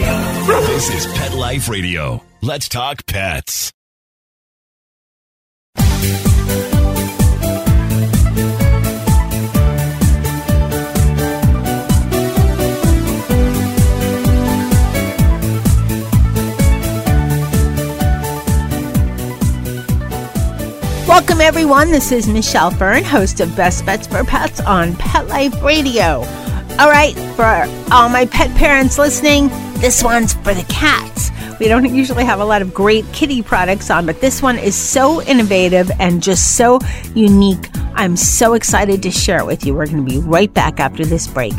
This is Pet Life Radio. Let's talk pets. Welcome, everyone. This is Michelle Fern, host of Best Bets for Pets on Pet Life Radio. All right, for all my pet parents listening, this one's for the cats. We don't usually have a lot of great kitty products on, but this one is so innovative and just so unique. I'm so excited to share it with you. We're going to be right back after this break.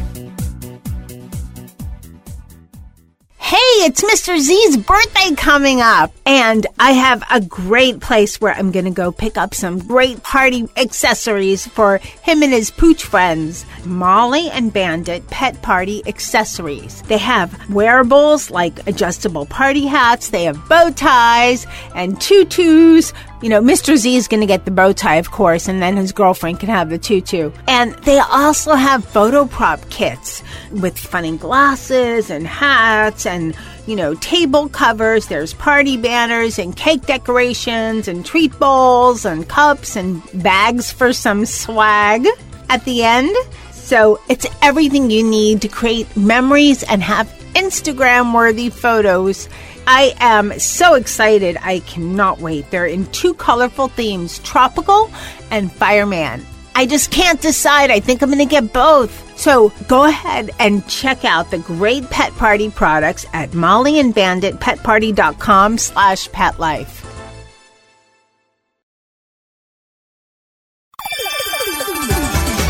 It's Mr. Z's birthday coming up, and I have a great place where I'm going to go pick up some great party accessories for him and his pooch friends. Molly and Bandit Pet Party Accessories. They have wearables like adjustable party hats, they have bow ties and tutus. You know, Mr. Z is going to get the bow tie, of course, and then his girlfriend can have the tutu. And they also have photo prop kits with funny glasses and hats and, you know, table covers. There's party banners and cake decorations and treat bowls and cups and bags for some swag at the end. So it's everything you need to create memories and have Instagram worthy photos. I am so excited. I cannot wait. They're in two colorful themes tropical and fireman. I just can't decide. I think I'm going to get both. So go ahead and check out the great pet party products at mollyandbanditpetparty.com slash petlife.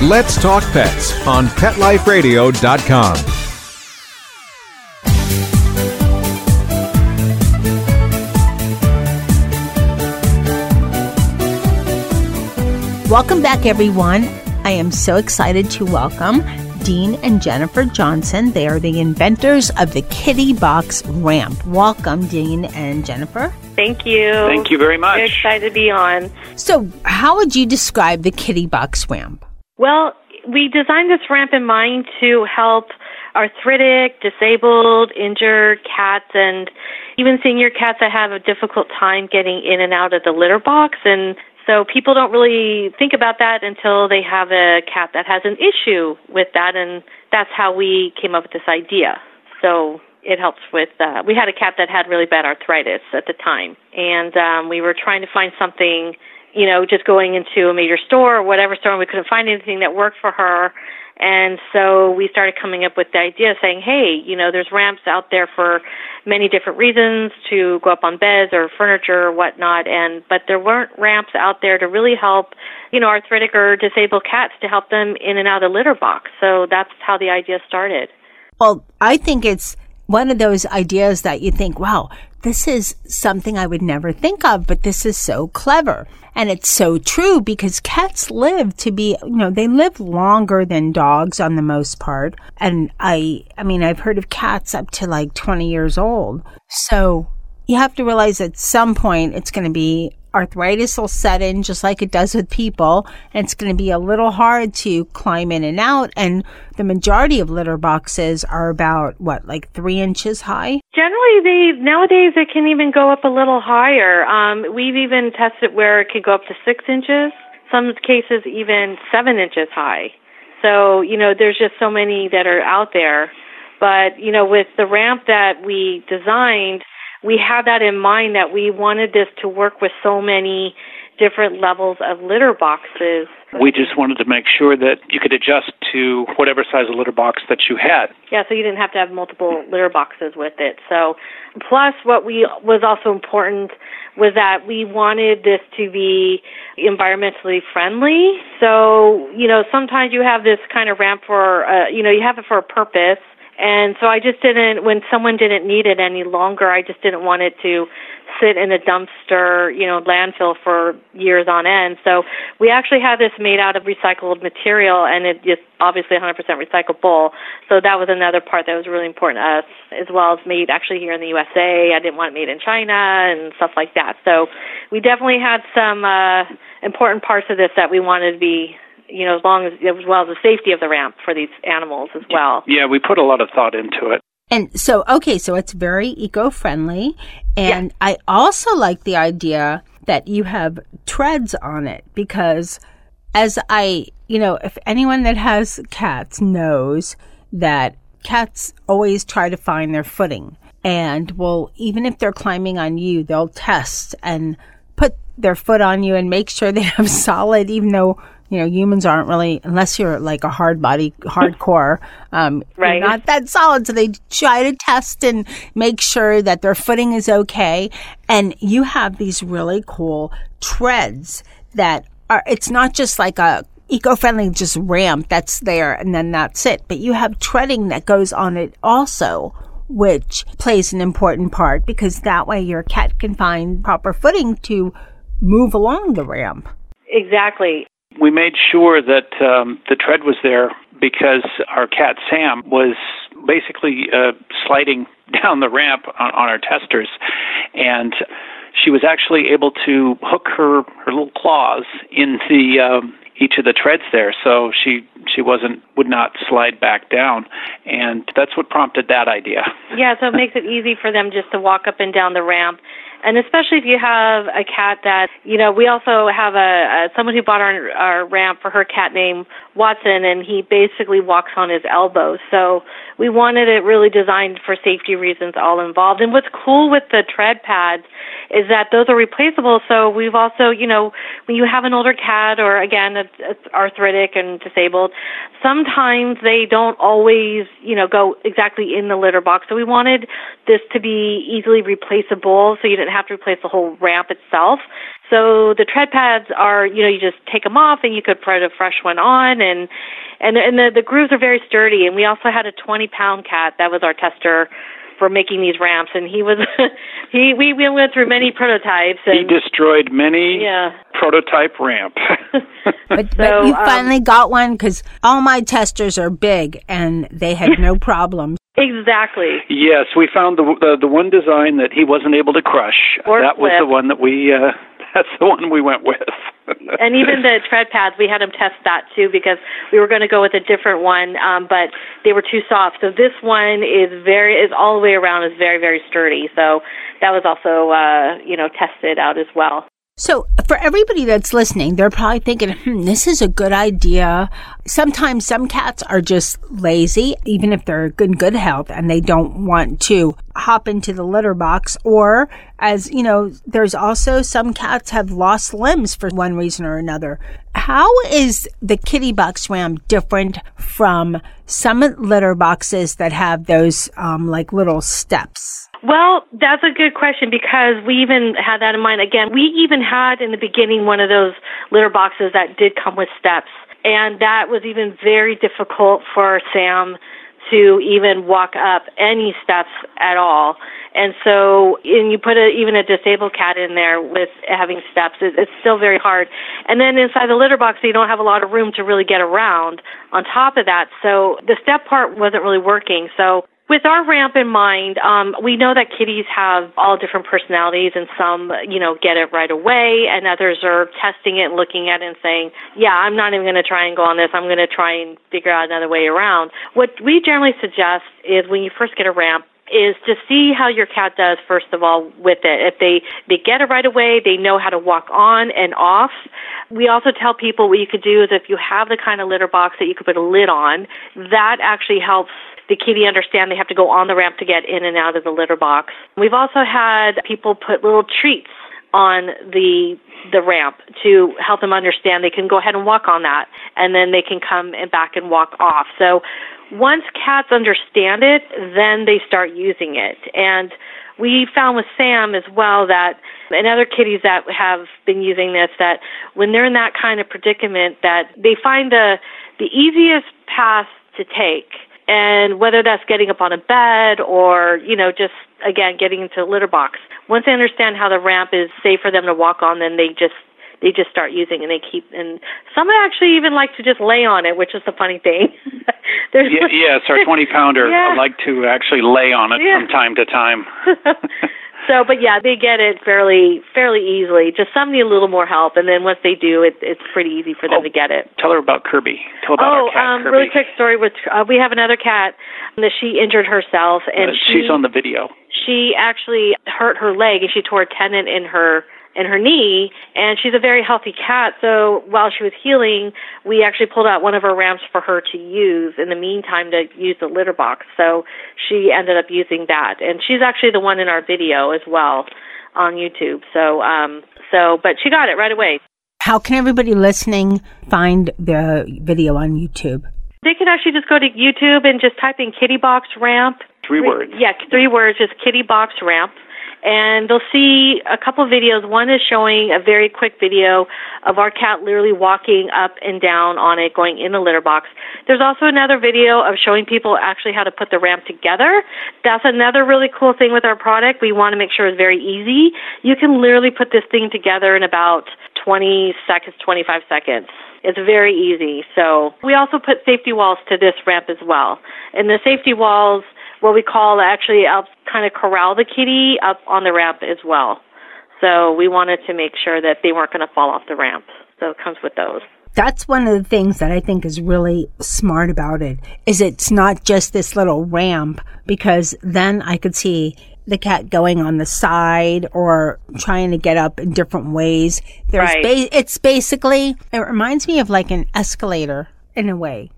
Let's Talk Pets on PetLifeRadio.com. Welcome back, everyone. I am so excited to welcome Dean and Jennifer Johnson. They are the inventors of the Kitty Box Ramp. Welcome, Dean and Jennifer. Thank you. Thank you very much. Very excited to be on. So, how would you describe the Kitty Box Ramp? Well, we designed this ramp in mind to help arthritic, disabled, injured cats, and even senior cats that have a difficult time getting in and out of the litter box. And so people don't really think about that until they have a cat that has an issue with that, and that's how we came up with this idea. So it helps with. Uh, we had a cat that had really bad arthritis at the time, and um, we were trying to find something. You know, just going into a major store or whatever store, and we couldn't find anything that worked for her. And so we started coming up with the idea saying, hey, you know, there's ramps out there for many different reasons to go up on beds or furniture or whatnot, and but there weren't ramps out there to really help, you know, arthritic or disabled cats to help them in and out of the litter box. So that's how the idea started. Well, I think it's one of those ideas that you think, wow, this is something I would never think of, but this is so clever. And it's so true because cats live to be, you know, they live longer than dogs on the most part. And I, I mean, I've heard of cats up to like 20 years old. So you have to realize at some point it's going to be arthritis will set in just like it does with people and it's going to be a little hard to climb in and out and the majority of litter boxes are about what like three inches high Generally, they nowadays it can even go up a little higher. Um, we've even tested where it could go up to six inches. Some cases even seven inches high. So you know, there's just so many that are out there. But you know, with the ramp that we designed, we had that in mind that we wanted this to work with so many different levels of litter boxes. We just wanted to make sure that you could adjust to whatever size of litter box that you had. Yeah, so you didn't have to have multiple litter boxes with it. So, plus what we was also important was that we wanted this to be environmentally friendly. So, you know, sometimes you have this kind of ramp for, uh, you know, you have it for a purpose. And so I just didn't, when someone didn't need it any longer, I just didn't want it to sit in a dumpster, you know, landfill for years on end. So we actually had this made out of recycled material and it is obviously 100% recyclable. So that was another part that was really important to us, as well as made actually here in the USA. I didn't want it made in China and stuff like that. So we definitely had some uh, important parts of this that we wanted to be you know, as long as as well as the safety of the ramp for these animals as well. Yeah, we put a lot of thought into it. And so, okay, so it's very eco friendly. And I also like the idea that you have treads on it because as I, you know, if anyone that has cats knows that cats always try to find their footing and will, even if they're climbing on you, they'll test and put their foot on you and make sure they have solid, even though you know humans aren't really unless you're like a hard body hardcore um Right. not that solid so they try to test and make sure that their footing is okay and you have these really cool treads that are it's not just like a eco-friendly just ramp that's there and then that's it but you have treading that goes on it also which plays an important part because that way your cat can find proper footing to move along the ramp Exactly. We made sure that um, the tread was there because our cat Sam was basically uh, sliding down the ramp on, on our testers, and she was actually able to hook her her little claws in the um, each of the treads there, so she she wasn't would not slide back down, and that's what prompted that idea. Yeah, so it makes it easy for them just to walk up and down the ramp. And especially if you have a cat that, you know, we also have a, a someone who bought our, our ramp for her cat named Watson, and he basically walks on his elbows. So we wanted it really designed for safety reasons, all involved. And what's cool with the tread pads is that those are replaceable. So we've also, you know, when you have an older cat or again, it's arthritic and disabled, sometimes they don't always, you know, go exactly in the litter box. So we wanted this to be easily replaceable so you didn't have to replace the whole ramp itself. So the tread pads are, you know, you just take them off and you could put a fresh one on and and and the the grooves are very sturdy and we also had a 20 pound cat that was our tester for making these ramps and he was he we we went through many prototypes He destroyed many yeah prototype ramps. But, but you um, finally got one because all my testers are big and they had no problems. exactly Yes, we found the, the the one design that he wasn't able to crush. Or that was the one that we. Uh, that's the one we went with. and even the tread pads, we had them test that too because we were going to go with a different one, um, but they were too soft. So this one is very is all the way around is very very sturdy. So that was also uh, you know tested out as well. So, for everybody that's listening, they're probably thinking, hmm, this is a good idea. Sometimes some cats are just lazy, even if they're in good health and they don't want to hop into the litter box. Or, as you know, there's also some cats have lost limbs for one reason or another. How is the kitty box ram different from some litter boxes that have those um, like little steps? Well, that's a good question because we even had that in mind. Again, we even had in the beginning one of those litter boxes that did come with steps, and that was even very difficult for Sam to even walk up any steps at all. And so, and you put a, even a disabled cat in there with having steps, it, it's still very hard. And then inside the litter box, you don't have a lot of room to really get around on top of that. So the step part wasn't really working. So with our ramp in mind, um, we know that kitties have all different personalities, and some, you know, get it right away, and others are testing it and looking at it and saying, "Yeah, I'm not even going to try and go on this. I'm going to try and figure out another way around." What we generally suggest is when you first get a ramp, is to see how your cat does first of all with it. If they they get it right away, they know how to walk on and off. We also tell people what you could do is if you have the kind of litter box that you could put a lid on, that actually helps the kitty understand they have to go on the ramp to get in and out of the litter box. We've also had people put little treats on the the ramp to help them understand they can go ahead and walk on that and then they can come and back and walk off. So once cats understand it, then they start using it. And we found with Sam as well that and other kitties that have been using this that when they're in that kind of predicament that they find the the easiest path to take and whether that's getting up on a bed or you know just again getting into a litter box once they understand how the ramp is safe for them to walk on then they just they just start using and they keep and some actually even like to just lay on it which is the funny thing There's Ye- yes, our 20 pounder Yeah. like to actually lay on it Yeah. from time to time. So, but yeah, they get it fairly fairly easily. Just some need a little more help, and then once they do, it, it's pretty easy for them Oh, to get it. Tell her about Kirby. Tell about oh, our cat um, Kirby. really quick story with uh, we have another cat that she injured herself, and Uh, she, she's on the video. she actually hurt her leg and she tore a tendon in her in her knee and she's a very healthy cat so while she was healing we actually pulled out one of her ramps for her to use in the meantime to use the litter box so she ended up using that and she's actually the one in our video as well on YouTube so um so but she got it right away How can everybody listening find the video on YouTube? they can actually just go to YouTube and just type in kitty box ramp Three words. Yeah, three words, just kitty box ramp. And they'll see a couple videos. One is showing a very quick video of our cat literally walking up and down on it, going in the litter box. There's also another video of showing people actually how to put the ramp together. That's another really cool thing with our product. We want to make sure it's very easy. You can literally put this thing together in about 20 seconds, 25 seconds. It's very easy. So we also put safety walls to this ramp as well. And the safety walls, what we call actually helps kind of corral the kitty up on the ramp as well. So we wanted to make sure that they weren't going to fall off the ramp. So it comes with those. That's one of the things that I think is really smart about it is it's not just this little ramp because then I could see the cat going on the side or trying to get up in different ways. There's Right. ba- it's basically it reminds me of like an escalator in a way.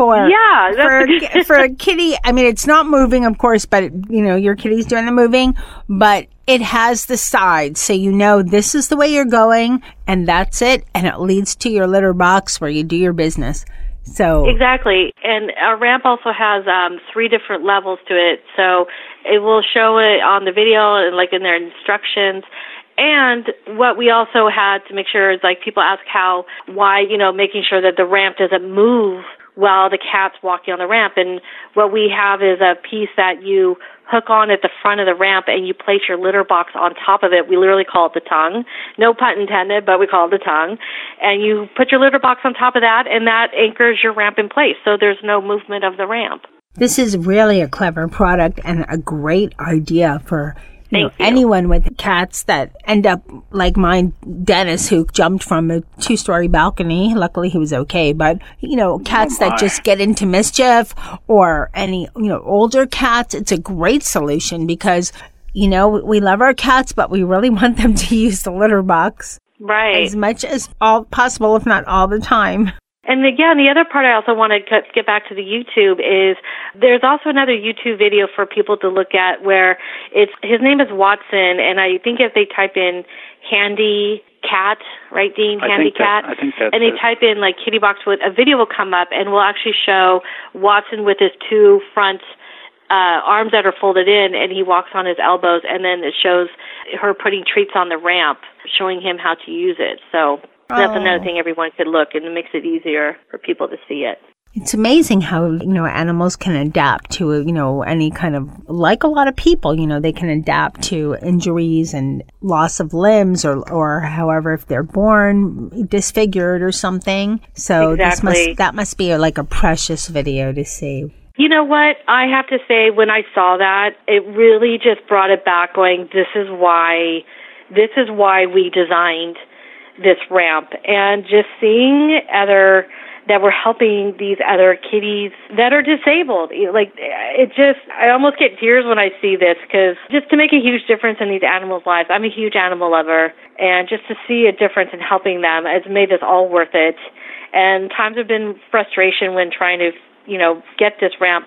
For Yeah, for a a, good- for a kitty, I mean it's not moving of course, but it, you know your kitty's doing the moving, but it has the sides so you know this is the way you're going and that's it and it leads to your litter box where you do your business. So Exactly. And our ramp also has um, three different levels to it. So it will show it on the video and like in their instructions. And what we also had to make sure is like people ask how, why, you know, making sure that the ramp doesn't move while the cat's walking on the ramp. And what we have is a piece that you hook on at the front of the ramp and you place your litter box on top of it. We literally call it the tongue. No pun intended, but we call it the tongue. And you put your litter box on top of that and that anchors your ramp in place. So there's no movement of the ramp. This is really a clever product and a great idea for you know, you. anyone with cats that end up like mine, Dennis, who jumped from a two story balcony. Luckily, he was okay. But, you know, oh cats that just get into mischief or any, you know, older cats, it's a great solution because, you know, we love our cats, but we really want them to use the litter box Right. as much as all possible, if not all the time. And again, the other part I also want to get- back to the YouTube is there's also another YouTube video for people to look at where it's his name is Watson, and I think if they type in handy cat, right, Dean, handy think that- cat, I think that's and they it. type in like kitty box with a video will come up, and we'll actually show Watson with his two front uh, arms that are folded in, and he walks on his elbows, and then it shows her putting treats on the ramp, showing him how to use it. So that's Oh. another thing everyone could look, and it makes it easier for people to see it. It's amazing how, you know, animals can adapt to, you know, any kind of, like a lot of people, you know, they can adapt to injuries and loss of limbs or, or however, if they're born disfigured or something. So this must, that must be like a precious video to see. You know what? I have to say, when I saw that, it really just brought it back. Going, this is why, this is why we designed this ramp, and just seeing other that we're helping these other kitties that are disabled. Like it just, I almost get tears when I see this because just to make a huge difference in these animals' lives. I'm a huge animal lover, and just to see a difference in helping them has made this all worth it. And times have been frustration when trying to, you know, get this ramp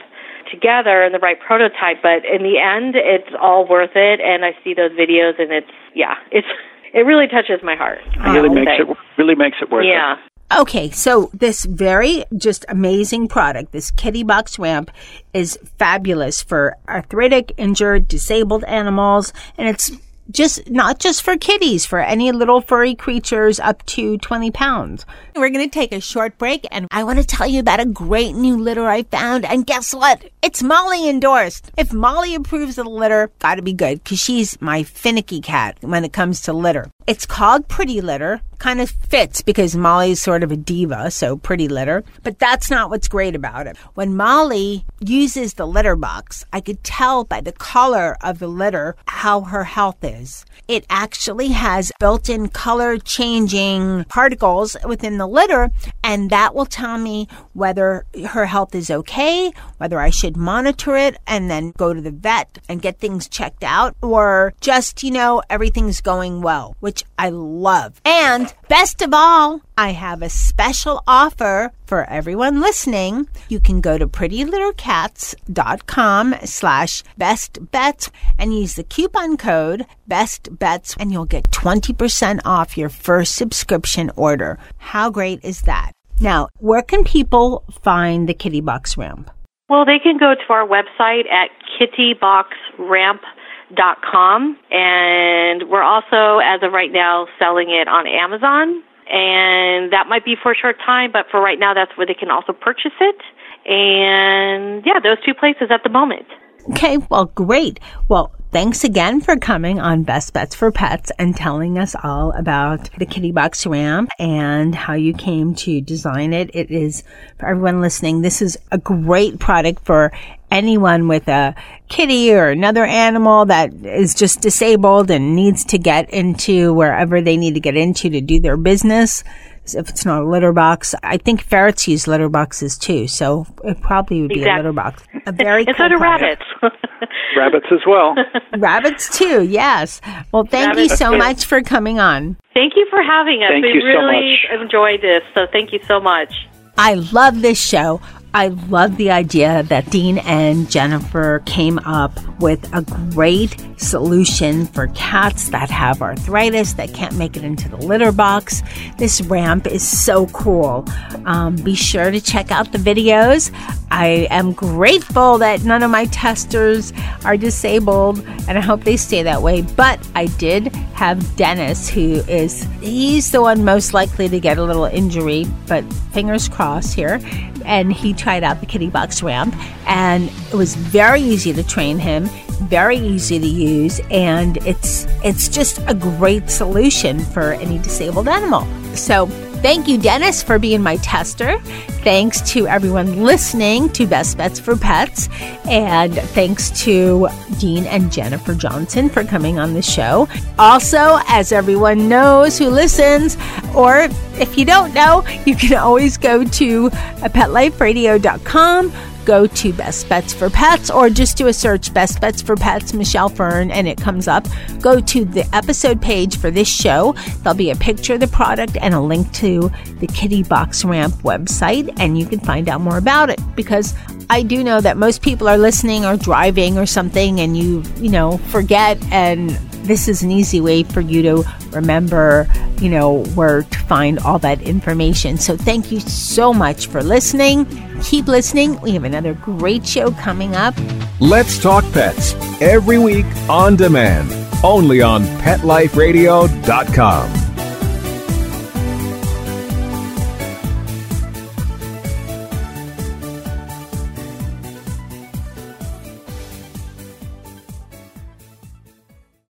together and the right prototype. But in the end, it's all worth it. And I see those videos, and it's yeah, it's it really touches my heart. It really makes say. it really makes it worth Yeah. it. Yeah. Okay, so this very just amazing product, this kitty box ramp, is fabulous for arthritic, injured, disabled animals, and it's just not just for kitties, for any little furry creatures up to 20 pounds. We're going to take a short break, and I want to tell you about a great new litter I found. And guess what? It's Molly endorsed. If Molly approves of the litter, gotta be good, because she's my finicky cat when it comes to litter. It's called Pretty Litter. Kind of fits because Molly's sort of a diva, so pretty litter. But that's not what's great about it. When Molly uses the litter box, I could tell by the color of the litter how her health is. It actually has built in color changing particles within the litter, and that will tell me whether her health is okay, whether I should monitor it and then go to the vet and get things checked out, or just, you know, everything's going well, which I love. And best of all, I have a special offer for everyone listening. You can go to prettylittercats.com slash best bets and use the coupon code best bets and you'll get 20% off your first subscription order. How great is that? Now, where can people find the Kitty Box Ramp? Well, they can go to our website at kittyboxramp.com, and we're also, as of right now, selling it on Amazon. And that might be for a short time, but for right now, that's where they can also purchase it. And yeah, those two places at the moment. Okay, well, great. Well, thanks again for coming on Best Bets for Pets and telling us all about the Kitty Box Ramp and how you came to design it. It is, for everyone listening, this is a great product for anyone with a kitty or another animal that is just disabled and needs to get into wherever they need to get into to do their business if it's not a litter box. I think ferrets use litter boxes too, so it probably would be Exactly. a litter box. A very and cool so do rabbits. Rabbits as well. Rabbits too, yes. Well, thank you so too. much for coming on. thank you for having us. Thank we you so really much. enjoyed this, so thank you so much. I love this show. I love the idea that Dean and Jennifer came up with a great solution for cats that have arthritis that can't make it into the litter box. This ramp is so cool. Um, be sure to check out the videos. I am grateful that none of my testers are disabled, and I hope they stay that way. But I did have Dennis, who is he's the one most likely to get a little injury, but fingers crossed here. And he tried out the kitty box ramp, and it was very easy to train him, very easy to use, and it's it's just a great solution for any disabled animal. So Thank you, Dennis, for being my tester. Thanks to everyone listening to Best Bets for Pets. And thanks to Dean and Jennifer Johnson for coming on the show. Also, as everyone knows who listens, or if you don't know, you can always go to petliferadio.com go to Best Bets for Pets or just do a search Best Bets for Pets Michelle Fern and it comes up. Go to the episode page for this show. There'll be a picture of the product and a link to the Kitty Box Ramp website and you can find out more about it because I do know that most people are listening or driving or something and you, you know, forget and this is an easy way for you to remember, you know, where to find all that information. So thank you so much for listening. Keep listening. We have another great show coming up. Let's Talk Pets every week on demand, only on PetLifeRadio.com.